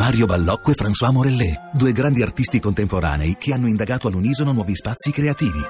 Mario Ballocco e François Morellet, due grandi artisti contemporanei che hanno indagato all'unisono nuovi spazi creativi.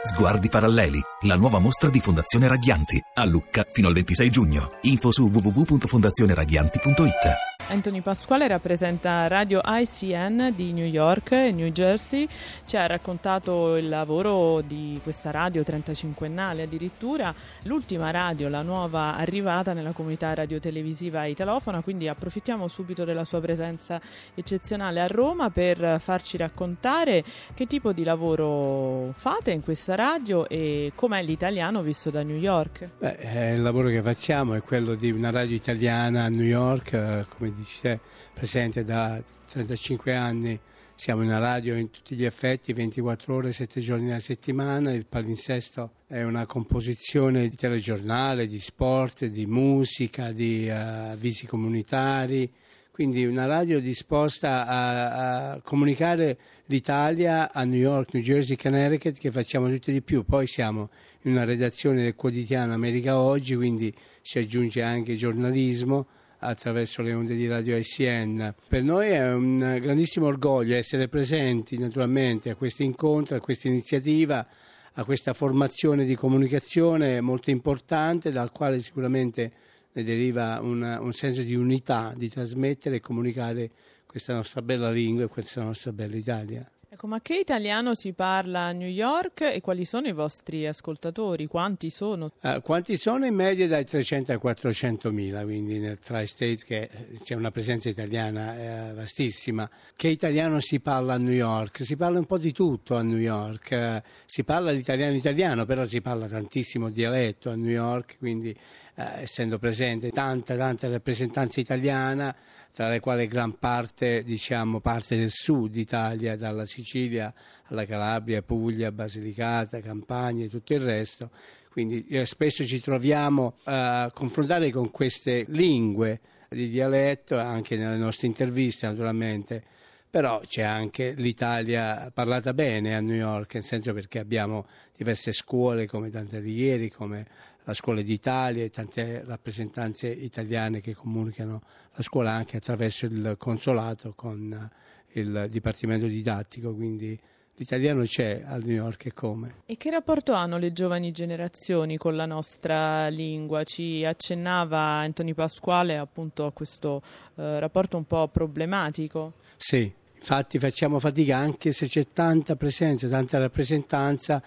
Sguardi paralleli, la nuova mostra di Fondazione Raghianti, a Lucca fino al 26 giugno. Info su www.fondazioneraghianti.it. Anthony Pasquale rappresenta Radio ICN di New York e New Jersey, ci ha raccontato il lavoro di questa radio 35ennale addirittura, l'ultima radio, la nuova arrivata nella comunità radiotelevisiva italofona, quindi approfittiamo subito della sua presenza eccezionale a Roma per farci raccontare che tipo di lavoro fate in questa radio e com'è l'italiano visto da New York. Beh, eh, il lavoro che facciamo è quello di una radio italiana a New York, eh, come dici te, presente da 35 anni. Siamo una radio in tutti gli effetti, 24 ore, 7 giorni alla settimana. Il palinsesto è una composizione di telegiornale, di sport, di musica, di uh, avvisi comunitari. Quindi una radio disposta a, a, comunicare l'Italia a New York, New Jersey, Connecticut, che facciamo tutti di più. Poi siamo in una redazione del quotidiano America Oggi, quindi si aggiunge anche giornalismo attraverso le onde di Radio ICN. Per noi è un grandissimo orgoglio essere presenti naturalmente a questo incontro, a questa iniziativa, a questa formazione di comunicazione molto importante dal quale sicuramente ne deriva una, un senso di unità, di trasmettere e comunicare questa nostra bella lingua e questa nostra bella Italia. Ecco, ma che italiano si parla a New York e quali sono i vostri ascoltatori? Quanti sono? Uh, quanti sono in media dai 300 ai 400 mila, quindi nel Tri-State che c'è una presenza italiana eh, vastissima. Che italiano si parla a New York? Si parla un po' di tutto a New York, uh, si parla l'italiano italiano, però si parla tantissimo dialetto a New York, quindi uh, essendo presente tanta, tanta rappresentanza italiana, tra le quali gran parte, diciamo, parte del sud Italia, dalla Sicilia alla Calabria, Puglia, Basilicata, Campania e tutto il resto. Quindi eh, spesso ci troviamo a confrontare con queste lingue di dialetto, anche nelle nostre interviste naturalmente, però c'è anche l'Italia parlata bene a New York, nel senso perché abbiamo diverse scuole come Dante Alighieri, come la Scuola d'Italia e tante rappresentanze italiane che comunicano la scuola anche attraverso il consolato con il Dipartimento Didattico, quindi l'italiano c'è a New York e come. E che rapporto hanno le giovani generazioni con la nostra lingua? Ci accennava Anthony Pasquale appunto a questo eh, rapporto un po' problematico. Sì, infatti facciamo fatica anche se c'è tanta presenza, tanta rappresentanza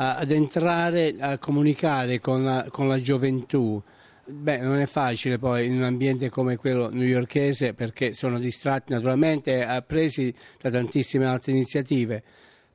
ad entrare a comunicare con la, con la gioventù. Beh, non è facile poi in un ambiente come quello newyorkese perché sono distratti naturalmente, presi da tantissime altre iniziative.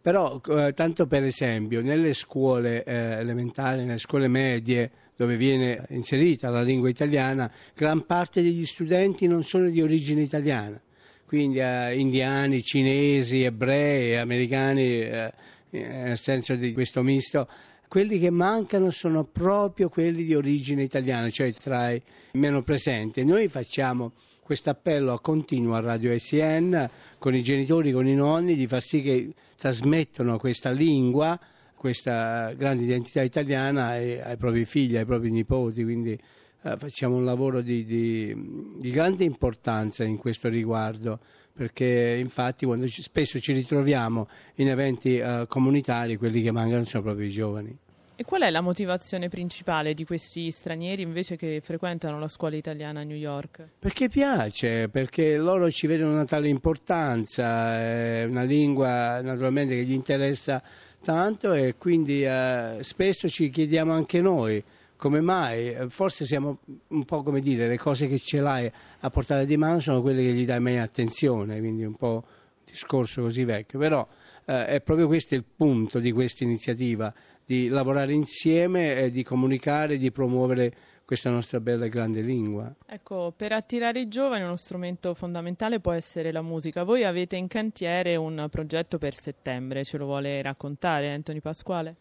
Però, eh, tanto per esempio, nelle scuole eh, elementari, nelle scuole medie, dove viene inserita la lingua italiana, gran parte degli studenti non sono di origine italiana, quindi eh, indiani, cinesi, ebrei, americani eh, nel senso di questo misto, quelli che mancano sono proprio quelli di origine italiana, cioè tra i meno presenti. Noi facciamo questo appello continuo a Radio SN con i genitori, con i nonni, di far sì che trasmettano questa lingua, questa grande identità italiana ai, ai propri figli, ai propri nipoti, quindi eh, facciamo un lavoro di, di, di grande importanza in questo riguardo perché infatti quando ci, spesso ci ritroviamo in eventi uh, comunitari quelli che mancano sono proprio i giovani. E qual è la motivazione principale di questi stranieri invece che frequentano la scuola italiana a New York? Perché piace, perché loro ci vedono una tale importanza, è una lingua naturalmente che gli interessa tanto e quindi uh, spesso ci chiediamo anche noi come mai? Forse siamo un po' come dire, le cose che ce l'hai a portata di mano sono quelle che gli dai meno attenzione, quindi un po' discorso così vecchio, però eh, è proprio questo il punto di questa iniziativa, di lavorare insieme e di comunicare, di promuovere questa nostra bella e grande lingua. Ecco, per attirare i giovani uno strumento fondamentale può essere la musica. Voi avete in cantiere un progetto per settembre, ce lo vuole raccontare Anthony Pasquale?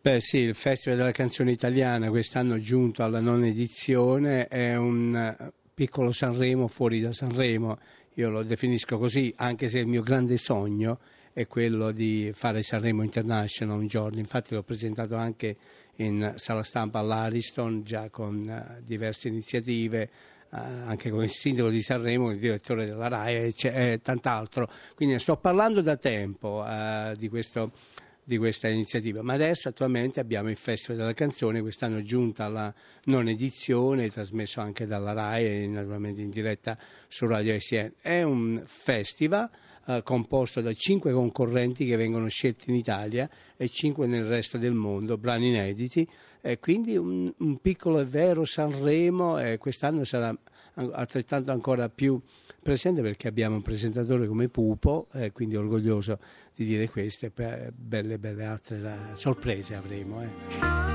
Beh sì, il Festival della canzone italiana quest'anno giunto alla nona edizione è un eh, piccolo Sanremo fuori da Sanremo, io lo definisco così anche se il mio grande sogno è quello di fare Sanremo International un giorno, infatti l'ho presentato anche in sala stampa all'Ariston già con uh, diverse iniziative anche con il sindaco di Sanremo, il direttore della RAI e, e tant'altro. Quindi sto parlando da tempo uh, di, questo, di, questa iniziativa, ma adesso attualmente abbiamo il Festival della Canzone, quest'anno giunta alla non edizione, trasmesso anche dalla RAI e naturalmente in diretta su Radio ICN. È un festival uh, composto da cinque concorrenti che vengono scelti in Italia e cinque nel resto del mondo, brani inediti e quindi un, un, piccolo e vero Sanremo e quest'anno sarà altrettanto ancora più presente perché abbiamo un presentatore come Pupo e quindi orgoglioso di dire queste belle belle altre sorprese avremo. Eh.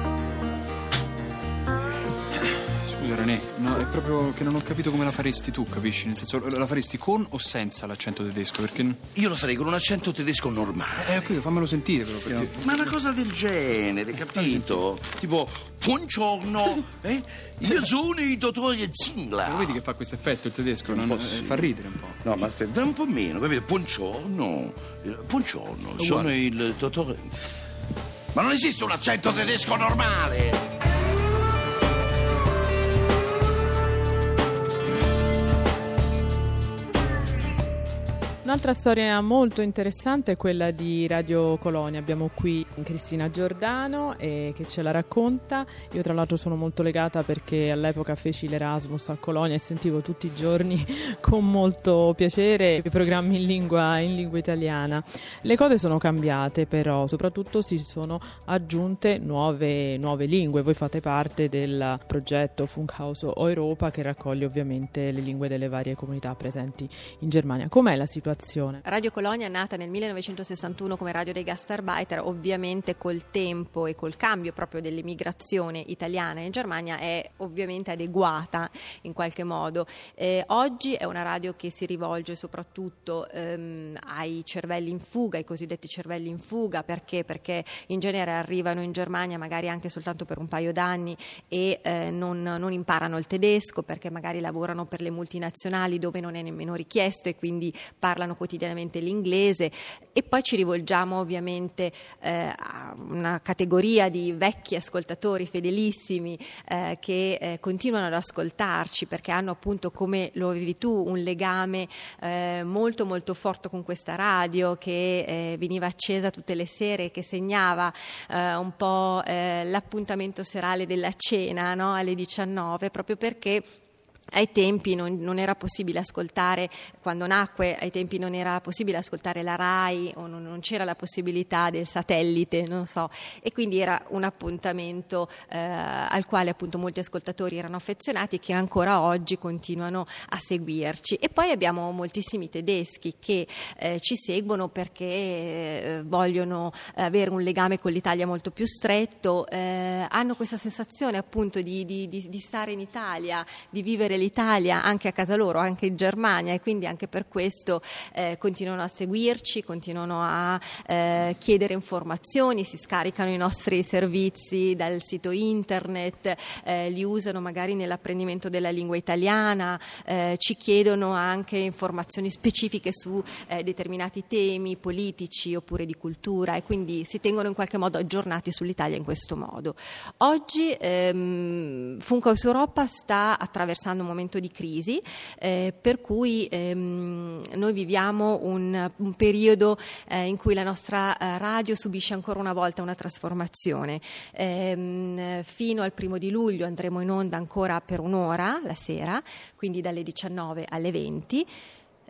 Scusa René, no, è proprio che non ho capito come la faresti tu, capisci? Nel senso, la faresti con o senza l'accento tedesco? Perché... Io lo farei con un accento tedesco normale. Eh, ok, fammelo sentire però. Perché... Ma una cosa del genere, capito? tipo, buongiorno, eh? Io sono il dottore Zingla. Ma vedi che fa questo effetto il tedesco? Non, eh, fa ridere un po'. No, ma aspetta, un po' meno, capito? Buongiorno, buongiorno, sono il dottore... Ma non esiste un accento tedesco normale! Un'altra storia molto interessante è quella di Radio Colonia. Abbiamo qui Cristina Giordano eh, che ce la racconta. Io tra l'altro sono molto legata perché all'epoca feci l'Erasmus a Colonia e sentivo tutti i giorni con molto piacere i programmi in lingua, in lingua italiana. Le cose sono cambiate però, soprattutto si sono aggiunte nuove, nuove lingue. Voi fate parte del progetto Funkhaus Europa che raccoglie ovviamente le lingue delle varie comunità presenti in Germania. Com'è la situazione? Situazione. Radio Colonia è nata nel 1961 come radio dei Gastarbeiter, ovviamente col tempo e col cambio proprio dell'emigrazione italiana in Germania è ovviamente adeguata in qualche modo. Eh, oggi è una radio che si rivolge soprattutto ehm, ai cervelli in fuga, ai cosiddetti cervelli in fuga, perché? Perché in genere arrivano in Germania magari anche soltanto per un paio d'anni e eh, non, non imparano il tedesco perché magari lavorano per le multinazionali dove non è nemmeno richiesto e quindi parlano parlano quotidianamente l'inglese e poi ci rivolgiamo ovviamente eh, a una categoria di vecchi ascoltatori fedelissimi eh, che eh, continuano ad ascoltarci perché hanno appunto come lo avevi tu un legame eh, molto molto forte con questa radio che eh, veniva accesa tutte le sere che segnava eh, un po' l'appuntamento serale della cena no? alle 19 proprio perché ai tempi non, non, era possibile ascoltare, quando nacque, ai tempi non era possibile ascoltare la RAI o non, non c'era la possibilità del satellite, non so, e quindi era un appuntamento eh, al quale appunto molti ascoltatori erano affezionati e che ancora oggi continuano a seguirci. E poi abbiamo moltissimi tedeschi che eh, ci seguono perché eh, vogliono avere un legame con l'Italia molto più stretto, eh, hanno questa sensazione appunto di, di, di, di stare in Italia, di vivere l'Italia anche a casa loro, anche in Germania e quindi anche per questo eh, continuano a seguirci, continuano a eh, chiedere informazioni, si scaricano i nostri servizi dal sito internet, eh, li usano magari nell'apprendimento della lingua italiana, eh, ci chiedono anche informazioni specifiche su eh, determinati temi politici oppure di cultura e quindi si tengono in qualche modo aggiornati sull'Italia in questo modo. Oggi ehm, Funkhaus Europa sta attraversando un momento di crisi, eh, per cui ehm, noi viviamo un, un periodo eh, in cui la nostra eh, radio subisce ancora una volta una trasformazione. Ehm, fino al primo di luglio andremo in onda ancora per un'ora la sera, quindi dalle 19 alle 20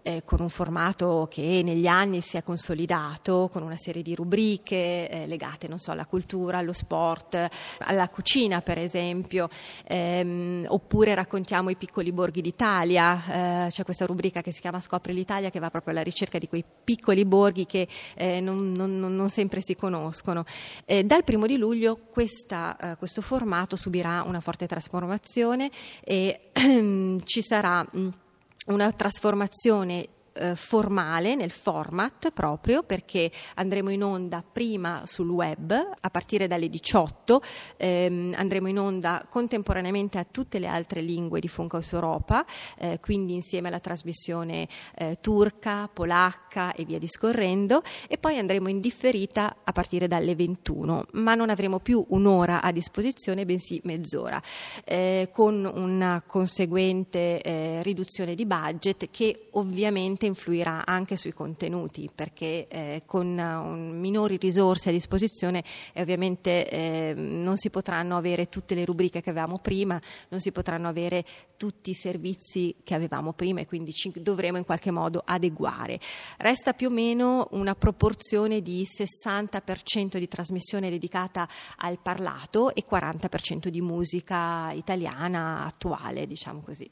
eh, con un formato che negli anni si è consolidato, con una serie di rubriche eh, legate so, alla cultura, allo sport, alla cucina per esempio, ehm, oppure raccontiamo i piccoli borghi d'Italia, eh, c'è questa rubrica che si chiama Scopri l'Italia che va proprio alla ricerca di quei piccoli borghi che eh, non, non, non, sempre si conoscono. Eh, dal primo di luglio questa, eh, questo formato subirà una forte trasformazione e ci sarà... Mh, una trasformazione eh, formale nel format proprio perché andremo in onda prima sul web a partire dalle 18, ehm, andremo in onda contemporaneamente a tutte le altre lingue di Funkos Europa, eh, quindi insieme alla trasmissione eh, turca, polacca e via discorrendo e poi andremo in differita a partire dalle 21, ma non avremo più un'ora a disposizione bensì mezz'ora, eh, con una conseguente eh, riduzione di budget che ovviamente influirà anche sui contenuti perché eh, con un, minori risorse a disposizione ovviamente eh, non si potranno avere tutte le rubriche che avevamo prima, non si potranno avere tutti i servizi che avevamo prima e quindi ci dovremo in qualche modo adeguare. Resta più o meno una proporzione di 60% di trasmissione dedicata al parlato e 40% di musica italiana attuale, diciamo così.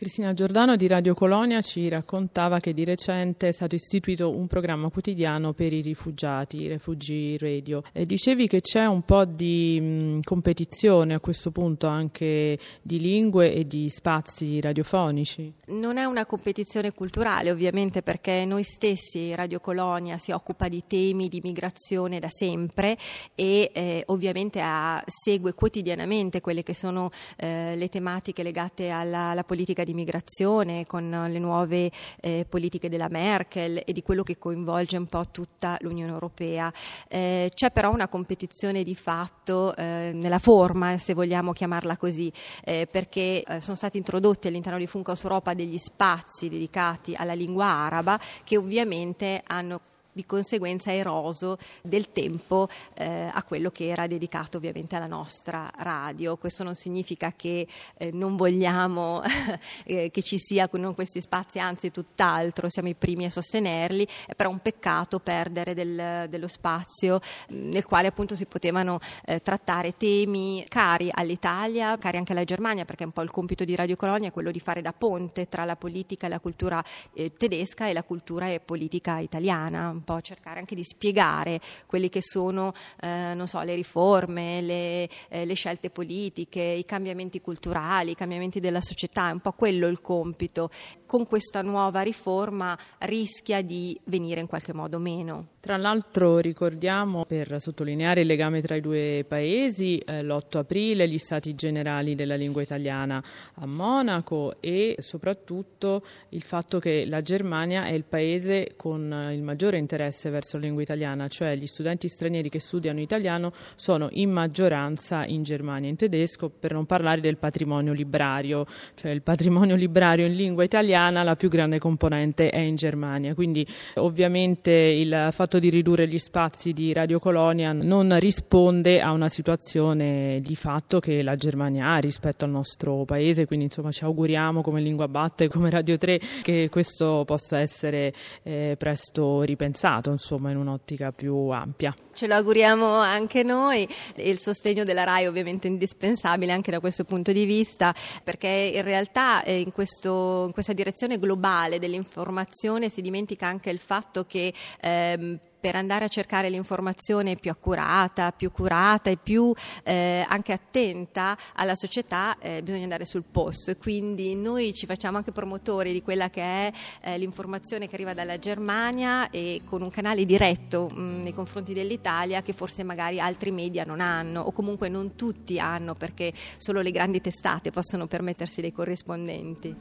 Cristina Giordano di Radio Colonia ci raccontava che di recente è stato istituito un programma quotidiano per i rifugiati, Refugee Radio. E dicevi che c'è un po' di mh, competizione a questo punto anche di lingue e di spazi radiofonici. Non è una competizione culturale ovviamente perché noi stessi, Radio Colonia, si occupa di temi di migrazione da sempre e eh, ovviamente ha, segue quotidianamente quelle che sono eh, le tematiche legate alla, alla politica di di migrazione, con le nuove eh, politiche della Merkel e di quello che coinvolge un po' tutta l'Unione Europea. Eh, c'è però una competizione di fatto eh, nella forma, se vogliamo chiamarla così, eh, perché eh, sono stati introdotti all'interno di Funcos Europa degli spazi dedicati alla lingua araba che ovviamente hanno di conseguenza eroso del tempo eh, a quello che era dedicato ovviamente alla nostra radio. Questo non significa che eh, non vogliamo eh, che ci siano questi spazi, anzi tutt'altro, siamo i primi a sostenerli, è però un peccato perdere del, dello spazio nel quale appunto si potevano eh, trattare temi cari all'Italia, cari anche alla Germania, perché un po' il compito di Radio Colonia è quello di fare da ponte tra la politica e la cultura eh, tedesca e la cultura e politica italiana un po' cercare anche di spiegare quelle che sono eh, so, le riforme, le, eh, le, scelte politiche, i cambiamenti culturali, i cambiamenti della società, è un po' quello il compito. Con questa nuova riforma rischia di venire in qualche modo meno. Tra l'altro ricordiamo, per sottolineare il legame tra i due paesi, eh, l'8 aprile gli stati generali della lingua italiana a Monaco e soprattutto il fatto che la Germania è il paese con il maggiore interesse verso la lingua italiana, cioè gli studenti stranieri che studiano italiano sono in maggioranza in Germania in tedesco, per non parlare del patrimonio librario, cioè il patrimonio librario in lingua italiana la più grande componente è in Germania, quindi ovviamente il fatto di ridurre gli spazi di Radio Colonia non risponde a una situazione di fatto che la Germania ha rispetto al nostro paese, quindi insomma ci auguriamo come Lingua Batte come Radio 3 che questo possa essere eh, presto ripensato insomma in un'ottica più ampia. Ce lo auguriamo anche noi il sostegno della RAI ovviamente è indispensabile anche da questo punto di vista perché in realtà eh, in, questo, in questa direzione globale dell'informazione si dimentica anche il fatto che ehm, per andare a cercare l'informazione più accurata, più curata e più eh, anche attenta alla società eh, bisogna andare sul posto e quindi noi ci facciamo anche promotori di quella che è eh, l'informazione che arriva dalla Germania e con un canale diretto mh, mm, nei confronti dell'Italia che forse magari altri media non hanno o comunque non tutti hanno perché solo le grandi testate possono permettersi dei corrispondenti.